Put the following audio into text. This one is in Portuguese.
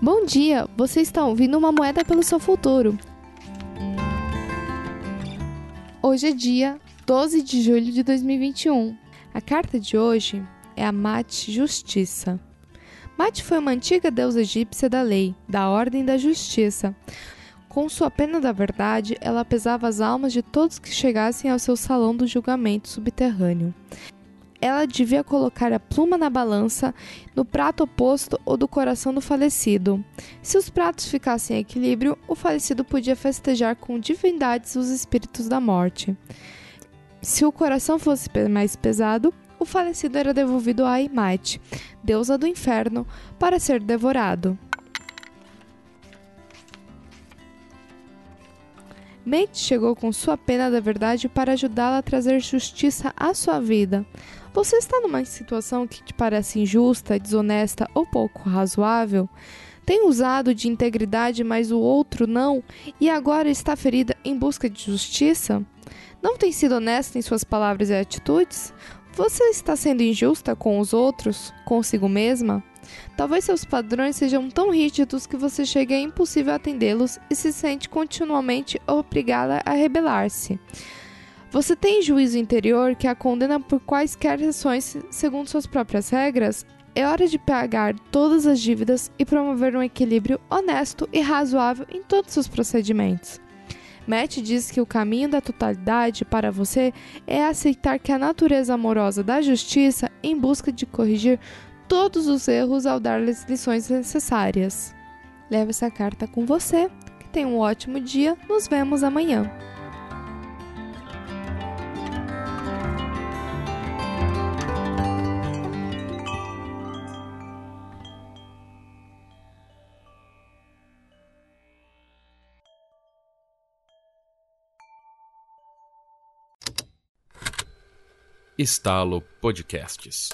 Bom dia, você está ouvindo uma moeda pelo seu futuro. Hoje é dia 12 de julho de 2021. A carta de hoje é a Mate Justiça. Mate foi uma antiga deusa egípcia da lei, da ordem da justiça. Com sua pena da verdade, ela pesava as almas de todos que chegassem ao seu salão do julgamento subterrâneo ela devia colocar a pluma na balança, no prato oposto ou do coração do falecido. Se os pratos ficassem em equilíbrio, o falecido podia festejar com divindades os espíritos da morte. Se o coração fosse mais pesado, o falecido era devolvido a Imate, deusa do inferno, para ser devorado. Mate chegou com sua pena da verdade para ajudá-la a trazer justiça à sua vida. Você está numa situação que te parece injusta, desonesta ou pouco razoável? Tem usado de integridade, mas o outro não, e agora está ferida em busca de justiça? Não tem sido honesta em suas palavras e atitudes? Você está sendo injusta com os outros, consigo mesma? Talvez seus padrões sejam tão rígidos que você chegue a impossível atendê-los e se sente continuamente obrigada a rebelar-se. Você tem juízo interior que a condena por quaisquer ações segundo suas próprias regras? É hora de pagar todas as dívidas e promover um equilíbrio honesto e razoável em todos os procedimentos. Matt diz que o caminho da totalidade para você é aceitar que a natureza amorosa da justiça em busca de corrigir todos os erros ao dar-lhes lições necessárias. Leve essa carta com você. Que tenha um ótimo dia. Nos vemos amanhã. Estalo Podcasts